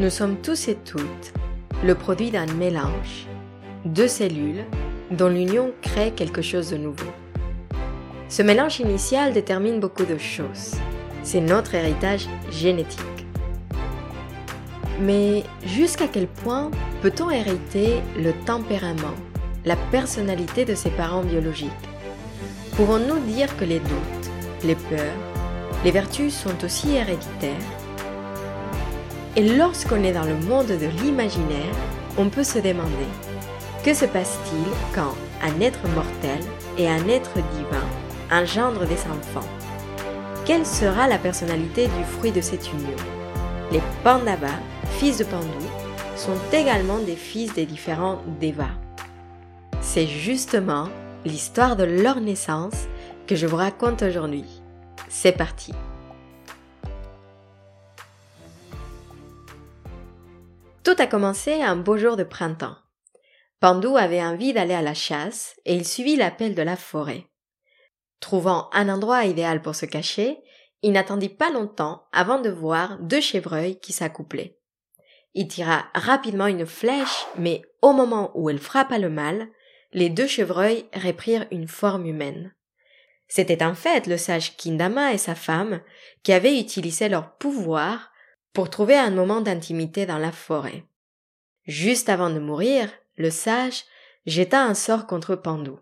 Nous sommes tous et toutes le produit d'un mélange, deux cellules dont l'union crée quelque chose de nouveau. Ce mélange initial détermine beaucoup de choses. C'est notre héritage génétique. Mais jusqu'à quel point peut-on hériter le tempérament, la personnalité de ses parents biologiques? Pouvons-nous dire que les doutes, les peurs, les vertus sont aussi héréditaires? Et lorsqu'on est dans le monde de l'imaginaire, on peut se demander, que se passe-t-il quand un être mortel et un être divin engendrent des enfants? Quelle sera la personnalité du fruit de cette union? Les Pandavas, fils de Pandu, sont également des fils des différents Devas. C'est justement l'histoire de leur naissance que je vous raconte aujourd'hui. C'est parti Tout a commencé un beau jour de printemps. Pandou avait envie d'aller à la chasse et il suivit l'appel de la forêt. Trouvant un endroit idéal pour se cacher, il n'attendit pas longtemps avant de voir deux chevreuils qui s'accouplaient. Il tira rapidement une flèche, mais au moment où elle frappa le mâle, les deux chevreuils reprirent une forme humaine. C'était en fait le sage Kindama et sa femme qui avaient utilisé leur pouvoir pour trouver un moment d'intimité dans la forêt. Juste avant de mourir, le sage jeta un sort contre Pandou.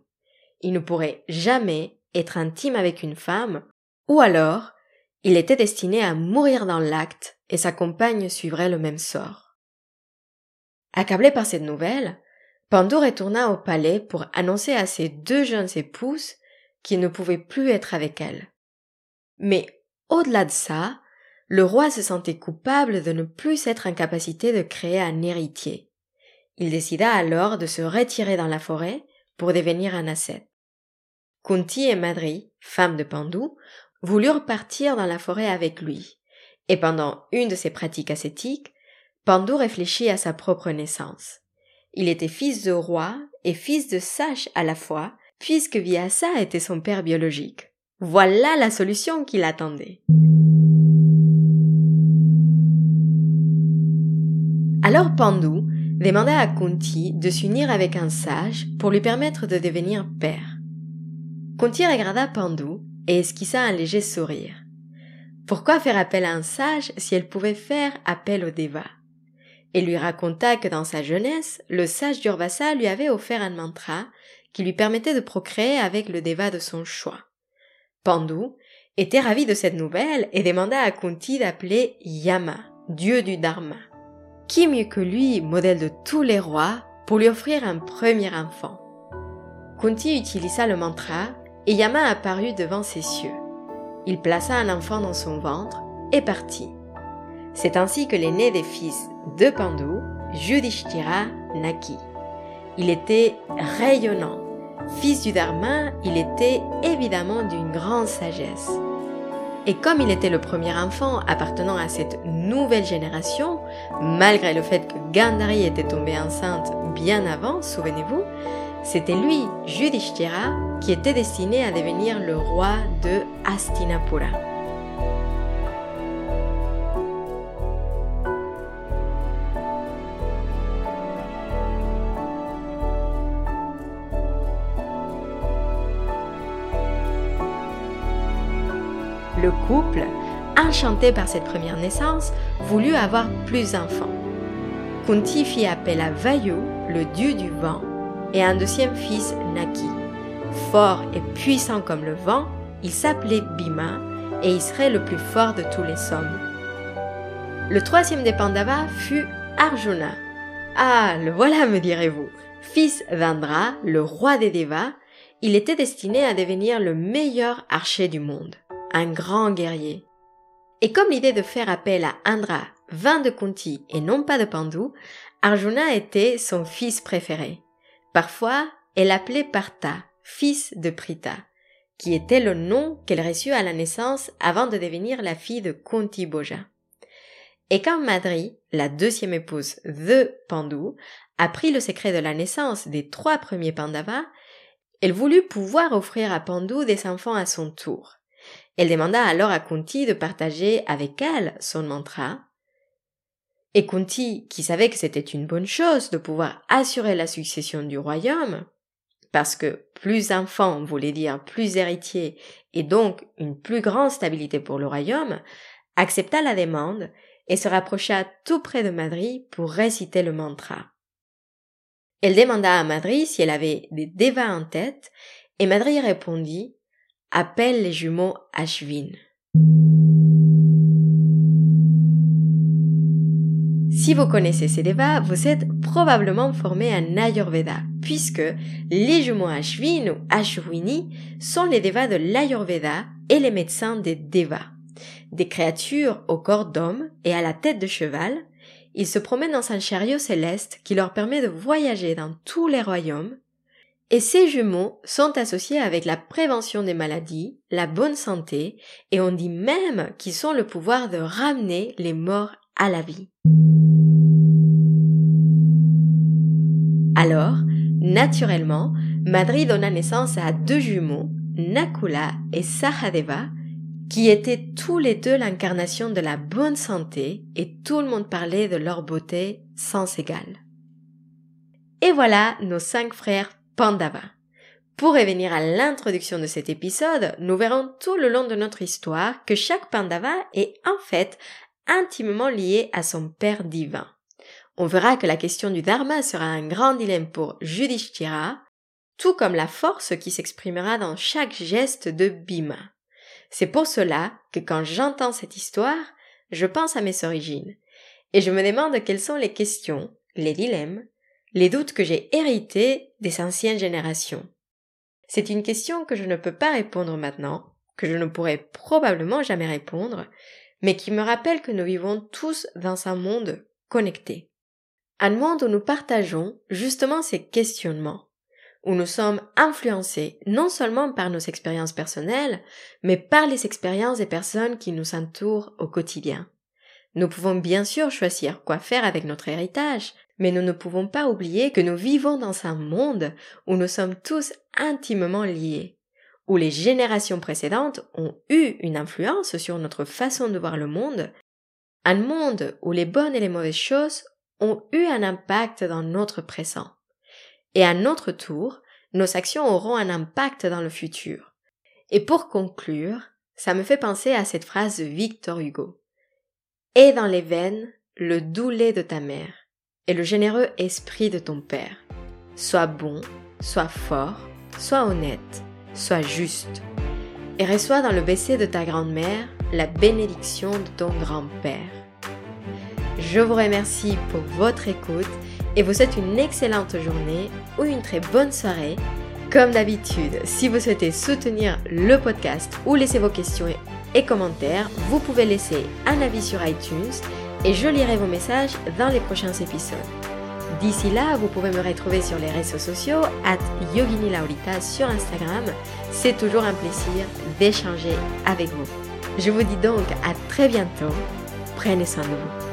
Il ne pourrait jamais être intime avec une femme, ou alors il était destiné à mourir dans l'acte et sa compagne suivrait le même sort. Accablé par cette nouvelle, Pandou retourna au palais pour annoncer à ses deux jeunes épouses qu'il ne pouvait plus être avec elles. Mais au-delà de ça, le roi se sentait coupable de ne plus être en capacité de créer un héritier. Il décida alors de se retirer dans la forêt pour devenir un ascète. Kunti et Madri, femmes de Pandou, voulurent partir dans la forêt avec lui, et pendant une de ces pratiques ascétiques, Pandou réfléchit à sa propre naissance. Il était fils de roi et fils de sage à la fois, puisque Vyasa était son père biologique. Voilà la solution qu'il attendait. Alors Pandou demanda à Kunti de s'unir avec un sage pour lui permettre de devenir père. Kunti regarda Pandou et esquissa un léger sourire. Pourquoi faire appel à un sage si elle pouvait faire appel au Deva Et lui raconta que dans sa jeunesse, le sage d'Urvasa lui avait offert un mantra qui lui permettait de procréer avec le Deva de son choix. Pandou était ravi de cette nouvelle et demanda à Kunti d'appeler Yama, dieu du Dharma. Qui mieux que lui, modèle de tous les rois, pour lui offrir un premier enfant? Kunti utilisa le mantra et Yama apparut devant ses cieux. Il plaça un enfant dans son ventre et partit. C'est ainsi que l'aîné des fils de Pandu, Yudhishthira, naquit. Il était rayonnant. Fils du Dharma, il était évidemment d'une grande sagesse. Et comme il était le premier enfant appartenant à cette nouvelle génération, malgré le fait que Gandhari était tombée enceinte bien avant, souvenez-vous, c'était lui, Yudhishthira, qui était destiné à devenir le roi de Hastinapura. Le couple, enchanté par cette première naissance, voulut avoir plus d'enfants. Kunti fit appel à Vayu, le dieu du vent, et un deuxième fils naquit. Fort et puissant comme le vent, il s'appelait Bhima et il serait le plus fort de tous les hommes. Le troisième des Pandavas fut Arjuna. Ah, le voilà, me direz-vous. Fils d'Indra, le roi des Devas, il était destiné à devenir le meilleur archer du monde un grand guerrier. Et comme l'idée de faire appel à Indra vint de Kunti et non pas de Pandu, Arjuna était son fils préféré. Parfois, elle l'appelait Partha, fils de Prita, qui était le nom qu'elle reçut à la naissance avant de devenir la fille de Kunti Boja. Et quand Madri, la deuxième épouse de Pandu, apprit le secret de la naissance des trois premiers Pandavas, elle voulut pouvoir offrir à Pandu des enfants à son tour. Elle demanda alors à Kunti de partager avec elle son mantra. Et Kunti, qui savait que c'était une bonne chose de pouvoir assurer la succession du royaume, parce que plus d'enfants voulait dire plus héritiers et donc une plus grande stabilité pour le royaume, accepta la demande et se rapprocha tout près de Madri pour réciter le mantra. Elle demanda à Madri si elle avait des devas en tête et Madri répondit Appelle les jumeaux Ashvin. Si vous connaissez ces devas, vous êtes probablement formé en Ayurveda, puisque les jumeaux Ashvin ou Ashwini sont les devas de l'Ayurveda et les médecins des devas. Des créatures au corps d'homme et à la tête de cheval, ils se promènent dans un chariot céleste qui leur permet de voyager dans tous les royaumes, et ces jumeaux sont associés avec la prévention des maladies, la bonne santé, et on dit même qu'ils ont le pouvoir de ramener les morts à la vie. Alors, naturellement, Madri donna naissance à deux jumeaux, Nakula et Sahadeva, qui étaient tous les deux l'incarnation de la bonne santé et tout le monde parlait de leur beauté sans égal. Et voilà nos cinq frères Pandava. Pour revenir à l'introduction de cet épisode, nous verrons tout le long de notre histoire que chaque Pandava est en fait intimement lié à son père divin. On verra que la question du dharma sera un grand dilemme pour Yudhishthira, tout comme la force qui s'exprimera dans chaque geste de Bhima. C'est pour cela que quand j'entends cette histoire, je pense à mes origines, et je me demande quelles sont les questions, les dilemmes, les doutes que j'ai hérités des anciennes générations. C'est une question que je ne peux pas répondre maintenant, que je ne pourrai probablement jamais répondre, mais qui me rappelle que nous vivons tous dans un monde connecté. Un monde où nous partageons justement ces questionnements, où nous sommes influencés non seulement par nos expériences personnelles, mais par les expériences des personnes qui nous entourent au quotidien. Nous pouvons bien sûr choisir quoi faire avec notre héritage, mais nous ne pouvons pas oublier que nous vivons dans un monde où nous sommes tous intimement liés, où les générations précédentes ont eu une influence sur notre façon de voir le monde, un monde où les bonnes et les mauvaises choses ont eu un impact dans notre présent. Et à notre tour, nos actions auront un impact dans le futur. Et pour conclure, ça me fait penser à cette phrase de Victor Hugo. Et dans les veines le doux lait de ta mère et le généreux esprit de ton père. Sois bon, sois fort, sois honnête, sois juste. Et reçois dans le baiser de ta grand-mère la bénédiction de ton grand-père. Je vous remercie pour votre écoute et vous souhaite une excellente journée ou une très bonne soirée. Comme d'habitude, si vous souhaitez soutenir le podcast ou laisser vos questions et commentaires, vous pouvez laisser un avis sur iTunes et je lirai vos messages dans les prochains épisodes. D'ici là, vous pouvez me retrouver sur les réseaux sociaux, at Yogini Laurita sur Instagram. C'est toujours un plaisir d'échanger avec vous. Je vous dis donc à très bientôt. Prenez soin de vous.